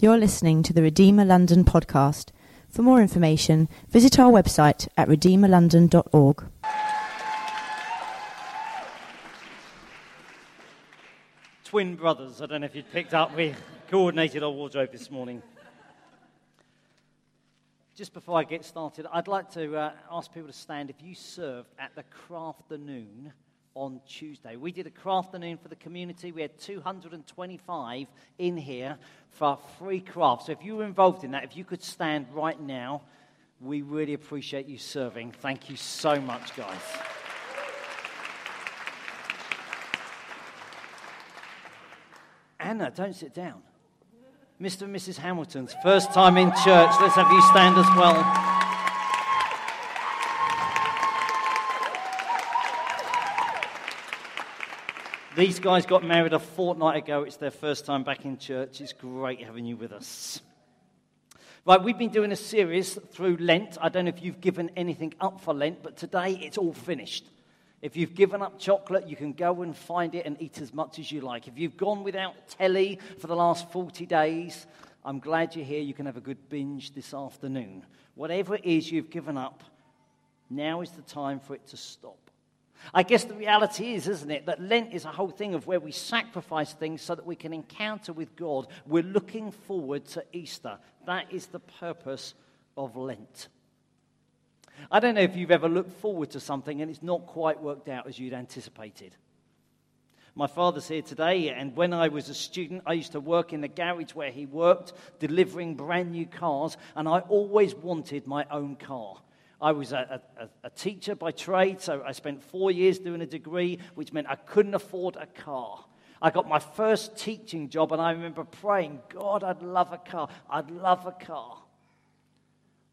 You're listening to the Redeemer London podcast. For more information, visit our website at redeemerlondon.org. Twin brothers. I don't know if you'd picked up. We coordinated our wardrobe this morning. Just before I get started, I'd like to uh, ask people to stand if you served at the Crafternoon on Tuesday. We did a craft afternoon for the community. We had 225 in here for free craft. So if you were involved in that, if you could stand right now, we really appreciate you serving. Thank you so much, guys. Anna, don't sit down. Mr. and Mrs. Hamilton's first time in church. Let's have you stand as well. These guys got married a fortnight ago. It's their first time back in church. It's great having you with us. Right, we've been doing a series through Lent. I don't know if you've given anything up for Lent, but today it's all finished. If you've given up chocolate, you can go and find it and eat as much as you like. If you've gone without telly for the last 40 days, I'm glad you're here. You can have a good binge this afternoon. Whatever it is you've given up, now is the time for it to stop. I guess the reality is, isn't it, that Lent is a whole thing of where we sacrifice things so that we can encounter with God. We're looking forward to Easter. That is the purpose of Lent. I don't know if you've ever looked forward to something and it's not quite worked out as you'd anticipated. My father's here today, and when I was a student, I used to work in the garage where he worked, delivering brand new cars, and I always wanted my own car. I was a, a, a, teacher by trade, so I spent four years doing a degree, which meant I couldn't afford a car. I got my first teaching job, and I remember praying, God, I'd love a car. I'd love a car.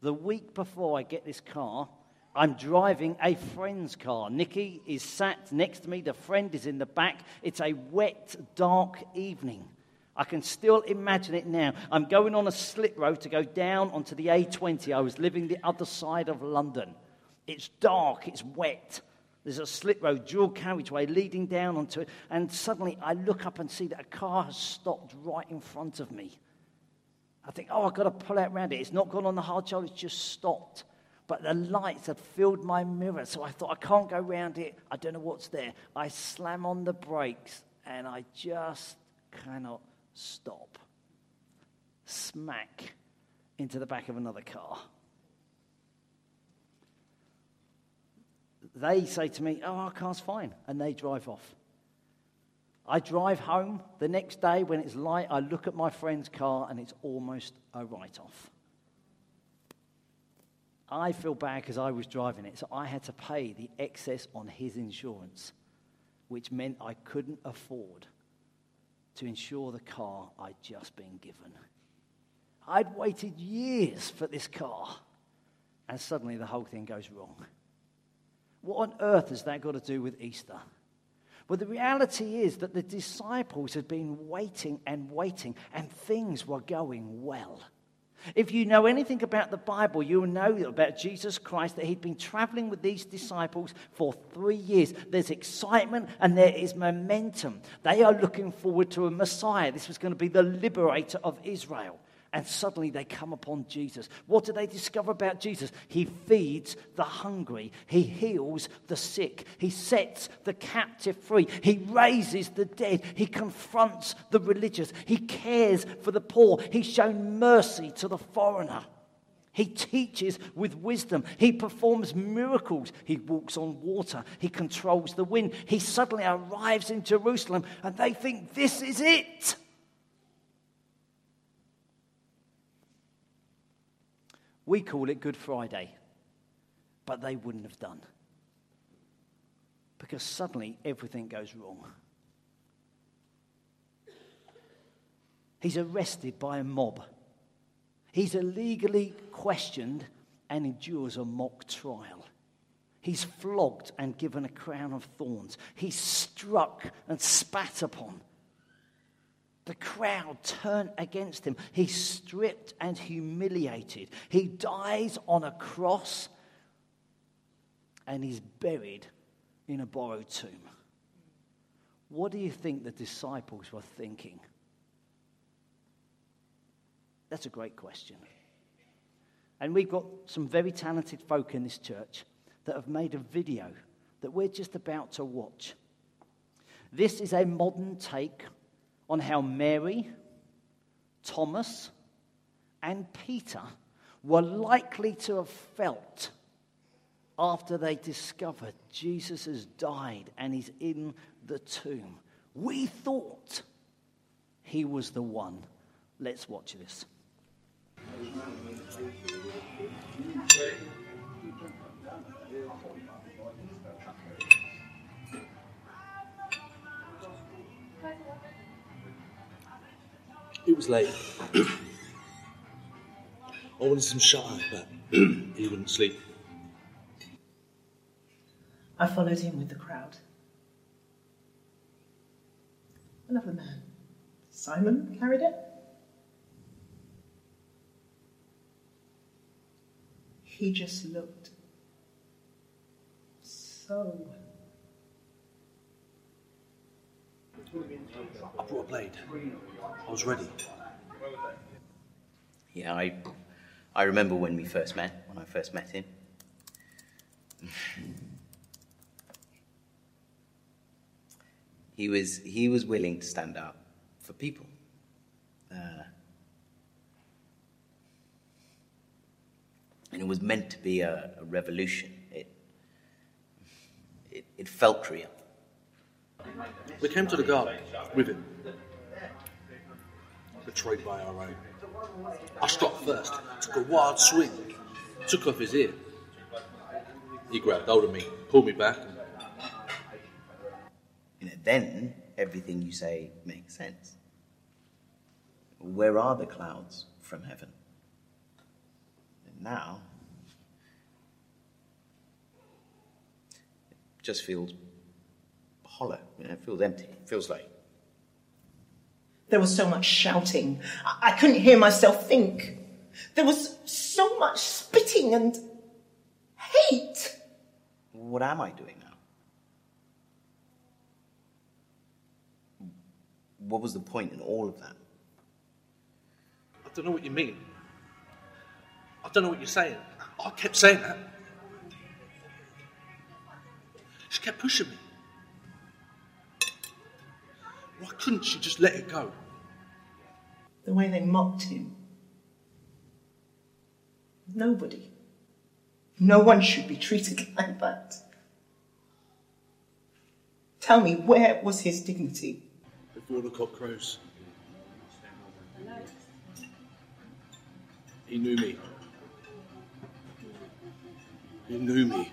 The week before I get this car, I'm driving a friend's car. Nikki is sat next to me. The friend is in the back. It's a wet, dark evening. I can still imagine it now. I'm going on a slip road to go down onto the A20. I was living the other side of London. It's dark, it's wet. There's a slip road, dual carriageway leading down onto it. And suddenly I look up and see that a car has stopped right in front of me. I think, oh, I've got to pull out around it. It's not gone on the hard shoulder, it's just stopped. But the lights had filled my mirror, so I thought, I can't go around it. I don't know what's there. I slam on the brakes, and I just cannot stop. Smack into the back of another car. They say to me, Oh, our car's fine. And they drive off. I drive home the next day when it's light. I look at my friend's car and it's almost a write off. I feel bad because I was driving it, so I had to pay the excess on his insurance, which meant I couldn't afford to insure the car I'd just been given. I'd waited years for this car, and suddenly the whole thing goes wrong. What on earth has that got to do with Easter? Well, the reality is that the disciples had been waiting and waiting, and things were going well. If you know anything about the Bible, you'll know about Jesus Christ that he'd been traveling with these disciples for three years. There's excitement and there is momentum. They are looking forward to a Messiah. This was going to be the liberator of Israel and suddenly they come upon Jesus. What do they discover about Jesus? He feeds the hungry, he heals the sick, he sets the captive free, he raises the dead, he confronts the religious, he cares for the poor, he's shown mercy to the foreigner. He teaches with wisdom. He performs miracles. He walks on water. He controls the wind. He suddenly arrives in Jerusalem and they think, This is it. We call it Good Friday, but they wouldn't have done. Because suddenly everything goes wrong. He's arrested by a mob. He's illegally questioned and endures a mock trial. He's flogged and given a crown of thorns. He's struck and spat upon. The crowd turn against him. He's stripped and humiliated. He dies on a cross and he's buried in a borrowed tomb. What do you think the disciples were thinking? That's a great question. And we've got some very talented folk in this church that have made a video that we're just about to watch. This is a modern take on how Mary, Thomas, and Peter were likely to have felt after they discovered Jesus has died and he's in the tomb. We thought he was the one. Let's watch this. It was late. I wanted some shut but he wouldn't sleep. I followed him with the crowd. Another man. Simon carried it. He just looked so. I brought a blade. I was ready. Yeah, I, I remember when we first met, when I first met him. he was, he was willing to stand up for people. Uh, and it was meant to be a, a revolution. It, it, it felt real. We came to the garden with him. Betrayed by our own. I struck first, took a wild swing, took off his ear. He grabbed hold of me, pulled me back, and then everything you say makes sense. Where are the clouds from heaven? And now, it just feels hollow. You know, it feels empty. It feels like There was so much shouting. I, I couldn't hear myself think. There was so much spitting and hate. what am I doing now? What was the point in all of that? I don't know what you mean. I don't know what you're saying. I kept saying that. She kept pushing me. Why couldn't she just let it go? The way they mocked him. Nobody. No one should be treated like that. Tell me, where was his dignity? Before the cock crows. He knew me. He knew me.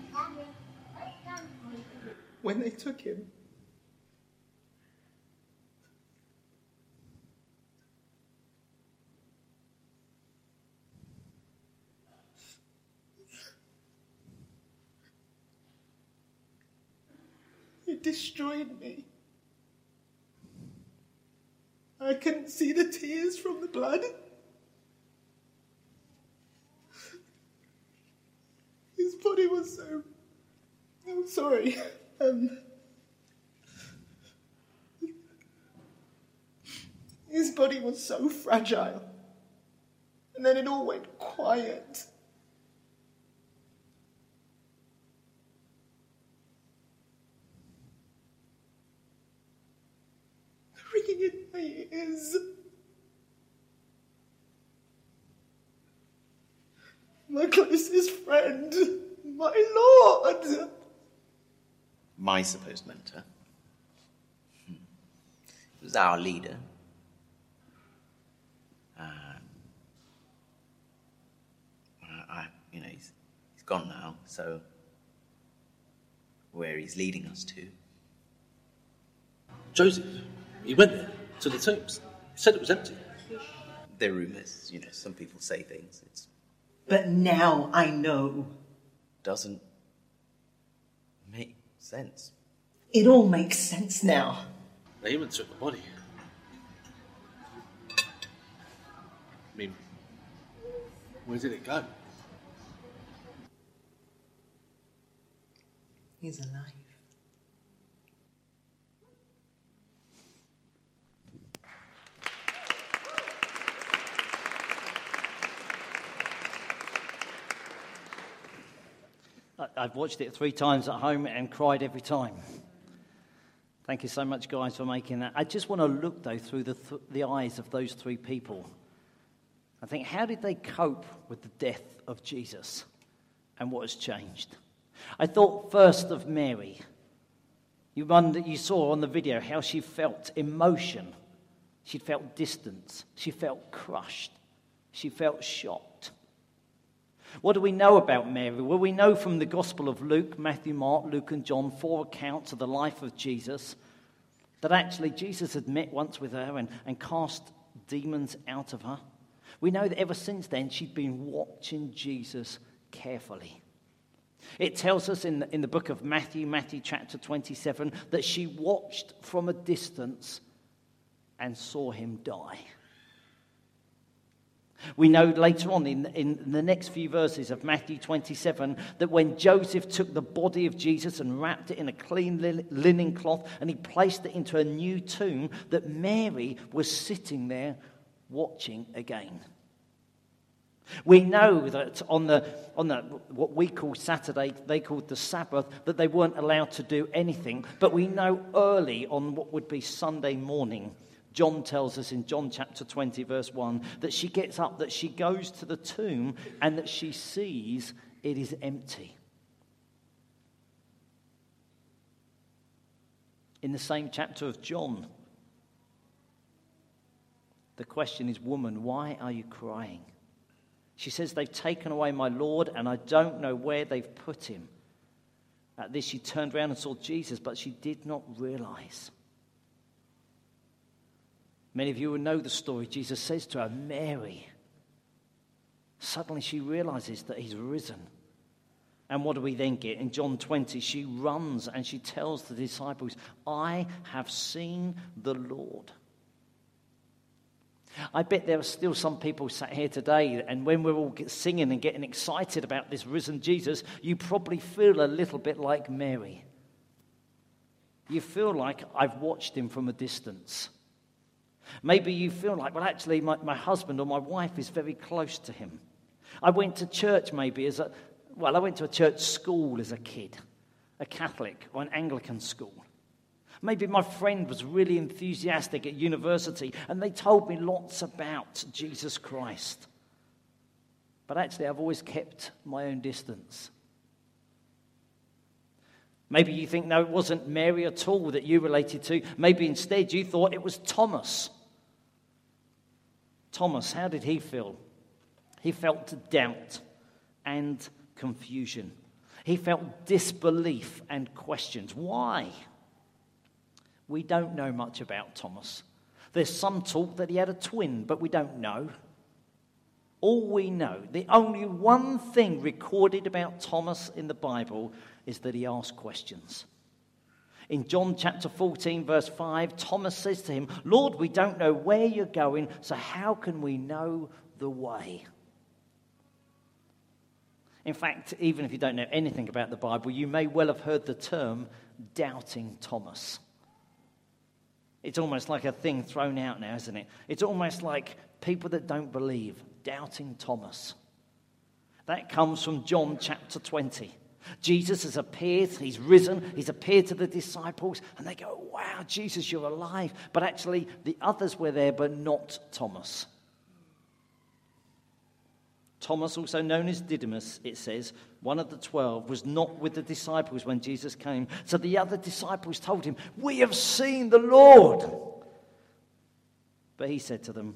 When they took him? Destroyed me. I couldn't see the tears from the blood. His body was so. I'm sorry. Um, his body was so fragile. And then it all went quiet. Ringing in my. My closest friend, my Lord. My supposed mentor. Hmm. He was our leader. Um, I, I- you know, he's, he's gone now, so where he's leading us to. Joseph, he went there to the tombs. Said it was empty. There are rumors, you know, some people say things. It But now I know. doesn't make sense. It all makes sense now. They even took the body. I mean, where did it go? He's alive. I've watched it three times at home and cried every time. Thank you so much, guys, for making that. I just want to look, though, through the, th- the eyes of those three people. I think, how did they cope with the death of Jesus and what has changed? I thought first of Mary. You, wonder, you saw on the video how she felt emotion. She felt distance. She felt crushed. She felt shocked. What do we know about Mary? Well, we know from the Gospel of Luke, Matthew, Mark, Luke, and John, four accounts of the life of Jesus, that actually Jesus had met once with her and, and cast demons out of her. We know that ever since then, she'd been watching Jesus carefully. It tells us in the, in the book of Matthew, Matthew chapter 27, that she watched from a distance and saw him die. We know later on in, in the next few verses of Matthew 27 that when Joseph took the body of Jesus and wrapped it in a clean linen cloth and he placed it into a new tomb, that Mary was sitting there watching again. We know that on the, on the, what we call Saturday, they called the Sabbath, that they weren't allowed to do anything. But we know early on what would be Sunday morning, John tells us in John chapter 20, verse 1, that she gets up, that she goes to the tomb, and that she sees it is empty. In the same chapter of John, the question is, Woman, why are you crying? She says, They've taken away my Lord, and I don't know where they've put him. At this, she turned around and saw Jesus, but she did not realize. Many of you will know the story. Jesus says to her, Mary. Suddenly she realizes that he's risen. And what do we then get? In John 20, she runs and she tells the disciples, I have seen the Lord. I bet there are still some people sat here today, and when we're all singing and getting excited about this risen Jesus, you probably feel a little bit like Mary. You feel like I've watched him from a distance. Maybe you feel like, well, actually, my, my husband or my wife is very close to him. I went to church maybe as a, well, I went to a church school as a kid, a Catholic or an Anglican school. Maybe my friend was really enthusiastic at university and they told me lots about Jesus Christ. But actually, I've always kept my own distance. Maybe you think, no, it wasn't Mary at all that you related to. Maybe instead you thought it was Thomas. Thomas, how did he feel? He felt doubt and confusion. He felt disbelief and questions. Why? We don't know much about Thomas. There's some talk that he had a twin, but we don't know. All we know, the only one thing recorded about Thomas in the Bible is that he asked questions. In John chapter 14, verse 5, Thomas says to him, Lord, we don't know where you're going, so how can we know the way? In fact, even if you don't know anything about the Bible, you may well have heard the term doubting Thomas. It's almost like a thing thrown out now, isn't it? It's almost like people that don't believe, doubting Thomas. That comes from John chapter 20. Jesus has appeared, he's risen, he's appeared to the disciples, and they go, Wow, Jesus, you're alive. But actually, the others were there, but not Thomas. Thomas, also known as Didymus, it says, one of the twelve, was not with the disciples when Jesus came. So the other disciples told him, We have seen the Lord. But he said to them,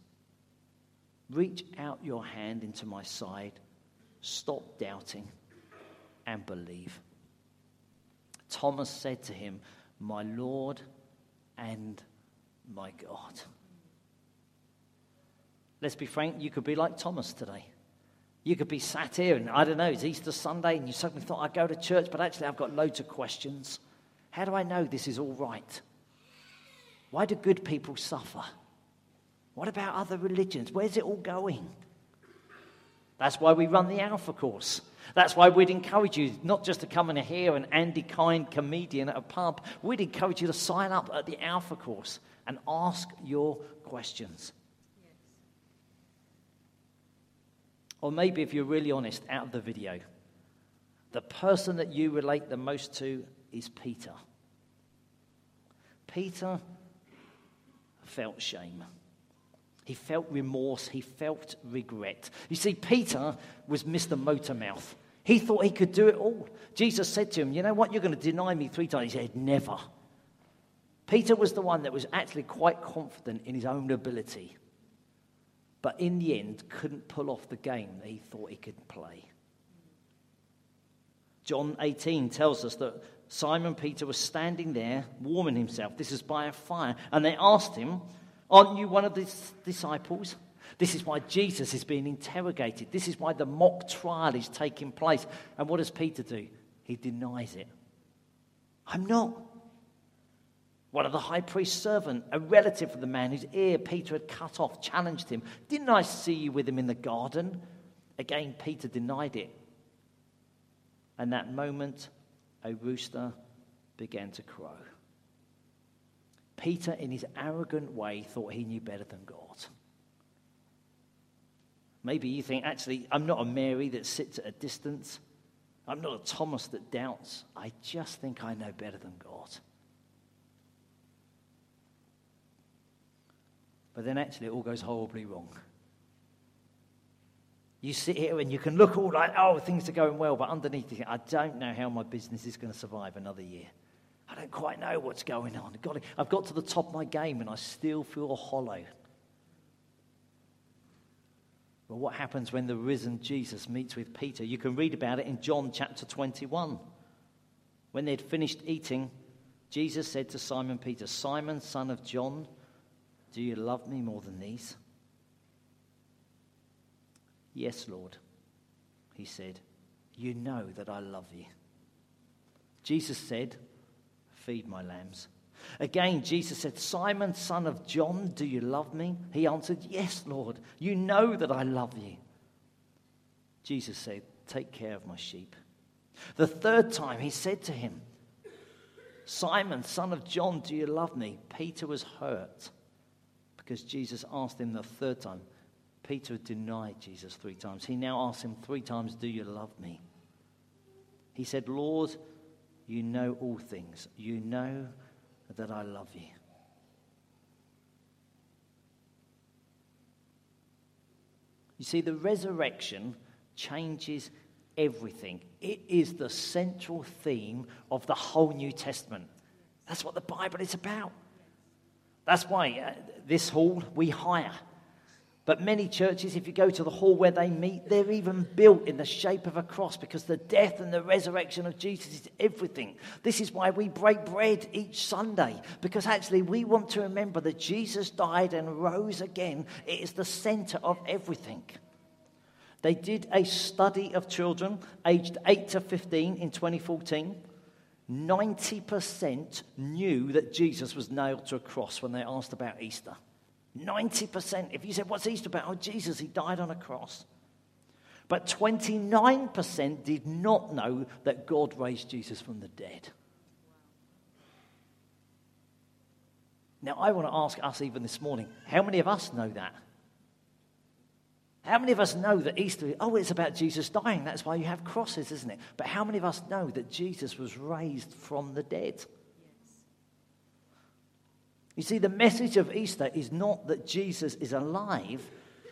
Reach out your hand into my side. Stop doubting and believe. Thomas said to him, My Lord and my God. Let's be frank, you could be like Thomas today. You could be sat here and I don't know, it's Easter Sunday and you suddenly thought I'd go to church, but actually I've got loads of questions. How do I know this is all right? Why do good people suffer? What about other religions? Where's it all going? That's why we run the Alpha course. That's why we'd encourage you not just to come and hear an Andy Kind comedian at a pub, we'd encourage you to sign up at the Alpha course and ask your questions. Or maybe, if you're really honest, out of the video, the person that you relate the most to is Peter. Peter felt shame. He felt remorse. He felt regret. You see, Peter was Mr. Motormouth. He thought he could do it all. Jesus said to him, You know what? You're going to deny me three times. He said, Never. Peter was the one that was actually quite confident in his own ability, but in the end couldn't pull off the game that he thought he could play. John 18 tells us that Simon Peter was standing there warming himself. This is by a fire. And they asked him, Aren't you one of the disciples? This is why Jesus is being interrogated. This is why the mock trial is taking place. And what does Peter do? He denies it. I'm not. One of the high priest's servant, a relative of the man whose ear Peter had cut off, challenged him. Didn't I see you with him in the garden? Again, Peter denied it. And that moment, a rooster began to crow. Peter, in his arrogant way, thought he knew better than God. Maybe you think, actually, I'm not a Mary that sits at a distance. I'm not a Thomas that doubts. I just think I know better than God. But then actually it all goes horribly wrong. You sit here and you can look all like, oh, things are going well, but underneath you think, I don't know how my business is going to survive another year. I don't quite know what's going on. God, I've got to the top of my game and I still feel hollow. But what happens when the risen Jesus meets with Peter? You can read about it in John chapter 21. When they'd finished eating, Jesus said to Simon Peter, Simon, son of John, do you love me more than these? Yes, Lord, he said. You know that I love you. Jesus said, Feed my lambs. Again, Jesus said, Simon, son of John, do you love me? He answered, Yes, Lord. You know that I love you. Jesus said, Take care of my sheep. The third time he said to him, Simon, son of John, do you love me? Peter was hurt because Jesus asked him the third time. Peter denied Jesus three times. He now asks him three times, Do you love me? He said, Lord, you know all things. You know that I love you. You see, the resurrection changes everything. It is the central theme of the whole New Testament. That's what the Bible is about. That's why uh, this hall we hire. But many churches, if you go to the hall where they meet, they're even built in the shape of a cross because the death and the resurrection of Jesus is everything. This is why we break bread each Sunday because actually we want to remember that Jesus died and rose again. It is the center of everything. They did a study of children aged 8 to 15 in 2014. 90% knew that Jesus was nailed to a cross when they asked about Easter. 90%. If you said, What's Easter about? Oh, Jesus, he died on a cross. But 29% did not know that God raised Jesus from the dead. Now, I want to ask us even this morning how many of us know that? How many of us know that Easter, oh, it's about Jesus dying. That's why you have crosses, isn't it? But how many of us know that Jesus was raised from the dead? You see, the message of Easter is not that Jesus is alive,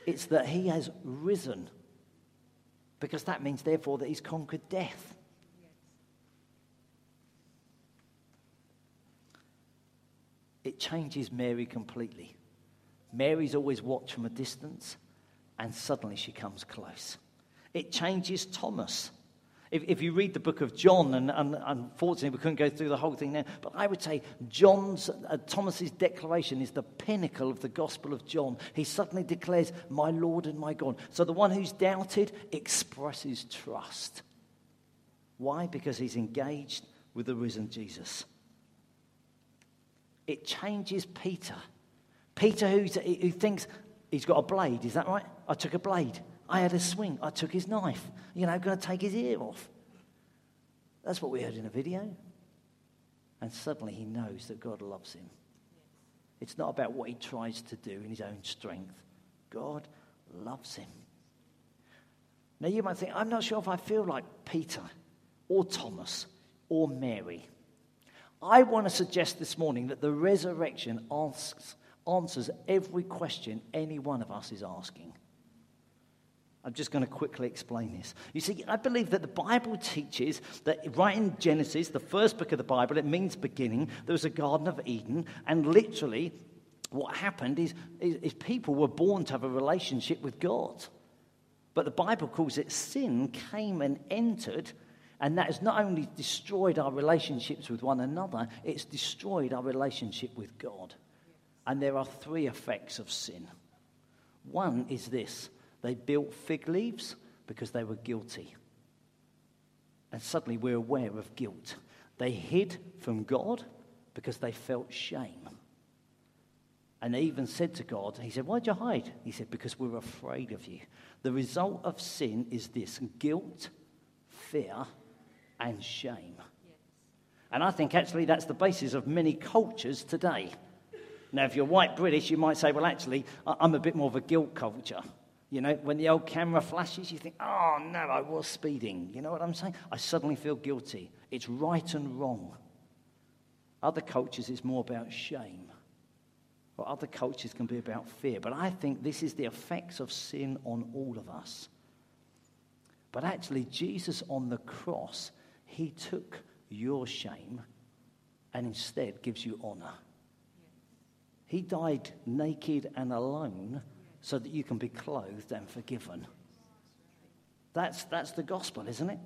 it's that he has risen. Because that means, therefore, that he's conquered death. It changes Mary completely. Mary's always watched from a distance and suddenly she comes close. It changes Thomas. If, if you read the book of John, and, and unfortunately we couldn't go through the whole thing there, but I would say John's, uh, Thomas's declaration is the pinnacle of the Gospel of John. He suddenly declares, My Lord and my God. So the one who's doubted expresses trust. Why? Because he's engaged with the risen Jesus. It changes Peter. Peter, who thinks he's got a blade, is that right? I took a blade. I had a swing. I took his knife. You know, going to take his ear off. That's what we heard in a video. And suddenly he knows that God loves him. It's not about what he tries to do in his own strength. God loves him. Now you might think, I'm not sure if I feel like Peter or Thomas or Mary. I want to suggest this morning that the resurrection asks, answers every question any one of us is asking. I'm just going to quickly explain this. You see, I believe that the Bible teaches that right in Genesis, the first book of the Bible, it means beginning, there was a Garden of Eden, and literally what happened is, is, is people were born to have a relationship with God. But the Bible calls it sin came and entered, and that has not only destroyed our relationships with one another, it's destroyed our relationship with God. And there are three effects of sin. One is this they built fig leaves because they were guilty. And suddenly we're aware of guilt. They hid from God because they felt shame. And they even said to God, He said, Why'd you hide? He said, Because we're afraid of you. The result of sin is this guilt, fear, and shame. Yes. And I think actually that's the basis of many cultures today. Now, if you're white British, you might say, Well, actually, I'm a bit more of a guilt culture. You know, when the old camera flashes, you think, oh no, I was speeding. You know what I'm saying? I suddenly feel guilty. It's right and wrong. Other cultures, it's more about shame. Or other cultures can be about fear. But I think this is the effects of sin on all of us. But actually, Jesus on the cross, he took your shame and instead gives you honor. He died naked and alone so that you can be clothed and forgiven. That's, that's the gospel, isn't it?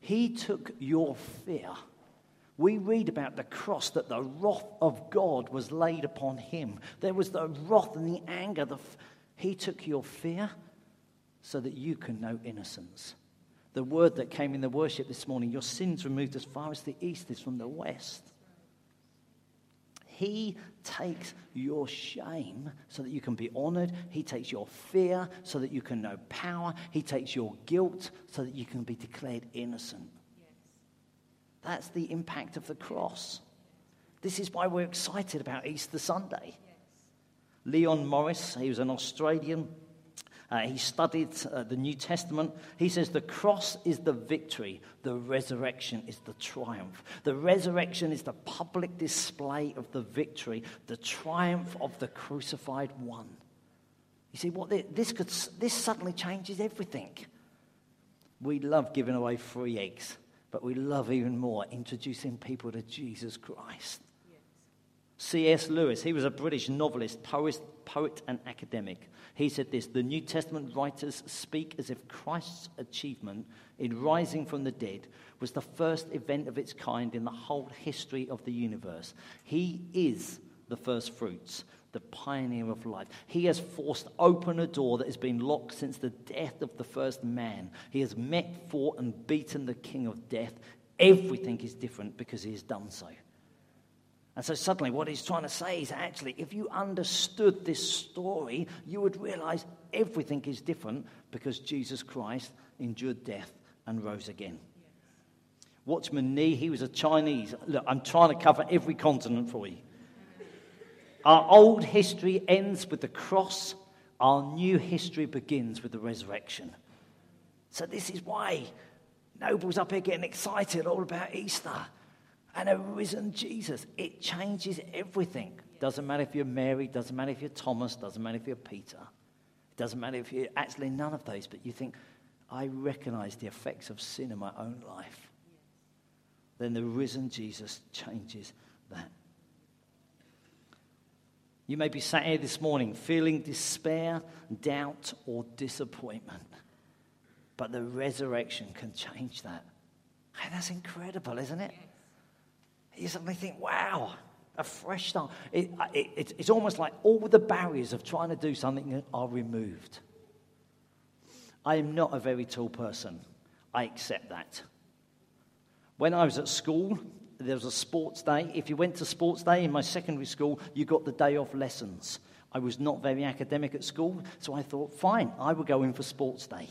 He took your fear. We read about the cross that the wrath of God was laid upon him. There was the wrath and the anger. The f- he took your fear so that you can know innocence. The word that came in the worship this morning your sins removed as far as the east is from the west. He takes your shame so that you can be honored. He takes your fear so that you can know power. He takes your guilt so that you can be declared innocent. Yes. That's the impact of the cross. This is why we're excited about Easter Sunday. Yes. Leon Morris, he was an Australian uh, he studied uh, the New Testament. He says the cross is the victory, the resurrection is the triumph. The resurrection is the public display of the victory, the triumph of the crucified one. You see, what this, could, this suddenly changes everything. We love giving away free eggs, but we love even more introducing people to Jesus Christ. C.S. Lewis, he was a British novelist, poet, poet, and academic. He said this The New Testament writers speak as if Christ's achievement in rising from the dead was the first event of its kind in the whole history of the universe. He is the first fruits, the pioneer of life. He has forced open a door that has been locked since the death of the first man. He has met, fought, and beaten the king of death. Everything is different because he has done so. And so suddenly, what he's trying to say is actually, if you understood this story, you would realize everything is different because Jesus Christ endured death and rose again. Watchman Nee, he was a Chinese. Look, I'm trying to cover every continent for you. Our old history ends with the cross, our new history begins with the resurrection. So, this is why Noble's up here getting excited all about Easter and a risen Jesus. It changes everything. Doesn't matter if you're Mary, doesn't matter if you're Thomas, doesn't matter if you're Peter. It doesn't matter if you're actually none of those, but you think, I recognize the effects of sin in my own life. Then the risen Jesus changes that. You may be sat here this morning feeling despair, doubt, or disappointment. But the resurrection can change that. And that's incredible, isn't it? You suddenly think, wow, a fresh start. It, it, it, it's almost like all the barriers of trying to do something are removed. I am not a very tall person. I accept that. When I was at school, there was a sports day. If you went to sports day in my secondary school, you got the day off lessons. I was not very academic at school, so I thought, fine, I will go in for sports day.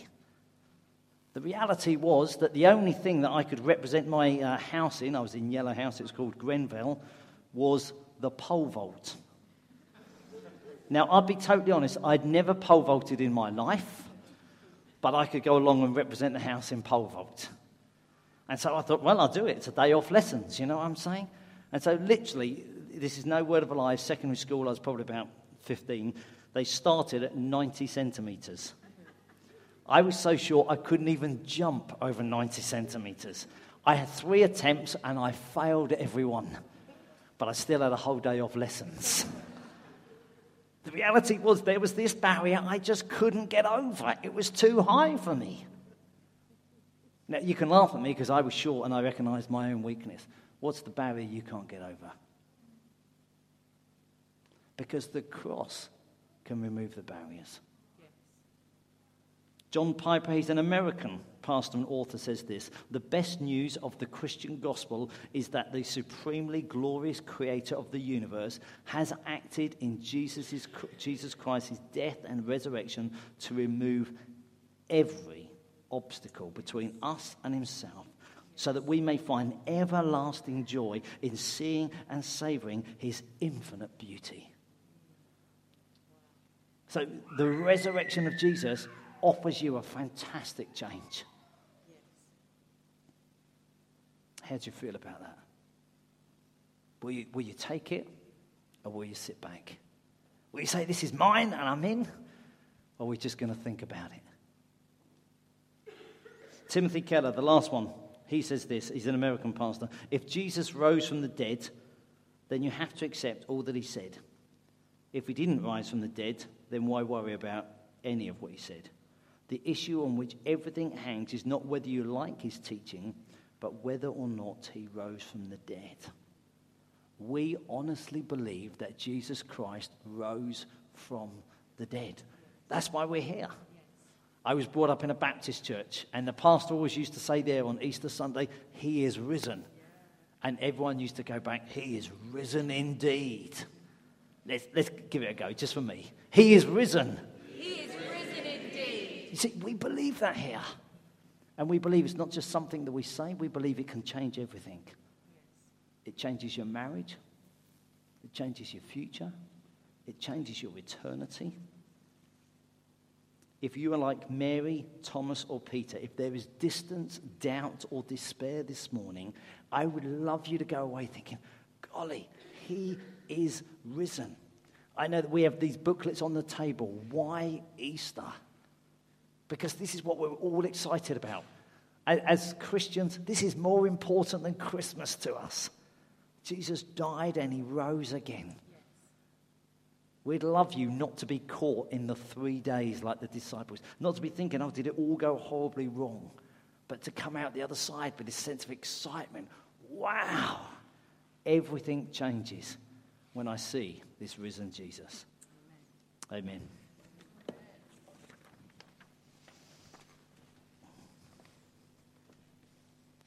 The reality was that the only thing that I could represent my uh, house in, I was in Yellow House, it was called Grenville, was the pole vault. Now, I'll be totally honest, I'd never pole vaulted in my life, but I could go along and represent the house in pole vault. And so I thought, well, I'll do it. It's a day off lessons, you know what I'm saying? And so, literally, this is no word of a lie. Secondary school, I was probably about 15. They started at 90 centimetres. I was so short I couldn't even jump over 90 centimetres. I had three attempts and I failed every one. But I still had a whole day off lessons. The reality was there was this barrier I just couldn't get over. It was too high for me. Now, you can laugh at me because I was short and I recognized my own weakness. What's the barrier you can't get over? Because the cross can remove the barriers. John Piper, he's an American pastor and author, says this The best news of the Christian gospel is that the supremely glorious creator of the universe has acted in Jesus' Jesus Christ's death and resurrection to remove every obstacle between us and himself so that we may find everlasting joy in seeing and savoring his infinite beauty. So, the resurrection of Jesus offers you a fantastic change. How do you feel about that? Will you, will you take it or will you sit back? Will you say, This is mine and I'm in? Or are we just going to think about it? Timothy Keller, the last one, he says this. He's an American pastor. If Jesus rose from the dead, then you have to accept all that he said. If he didn't rise from the dead, then why worry about any of what he said? The issue on which everything hangs is not whether you like his teaching, but whether or not he rose from the dead. We honestly believe that Jesus Christ rose from the dead. That's why we're here. I was brought up in a Baptist church, and the pastor always used to say there on Easter Sunday, He is risen. And everyone used to go back, He is risen indeed. Let's, let's give it a go, just for me. He is risen. He is risen indeed. You see, we believe that here. And we believe it's not just something that we say, we believe it can change everything. It changes your marriage, it changes your future, it changes your eternity. If you are like Mary, Thomas, or Peter, if there is distance, doubt, or despair this morning, I would love you to go away thinking, golly, he is risen. I know that we have these booklets on the table. Why Easter? Because this is what we're all excited about. As Christians, this is more important than Christmas to us. Jesus died and he rose again. We'd love you not to be caught in the three days like the disciples, not to be thinking, oh, did it all go horribly wrong? But to come out the other side with this sense of excitement. Wow! Everything changes when I see this risen Jesus. Amen. Amen.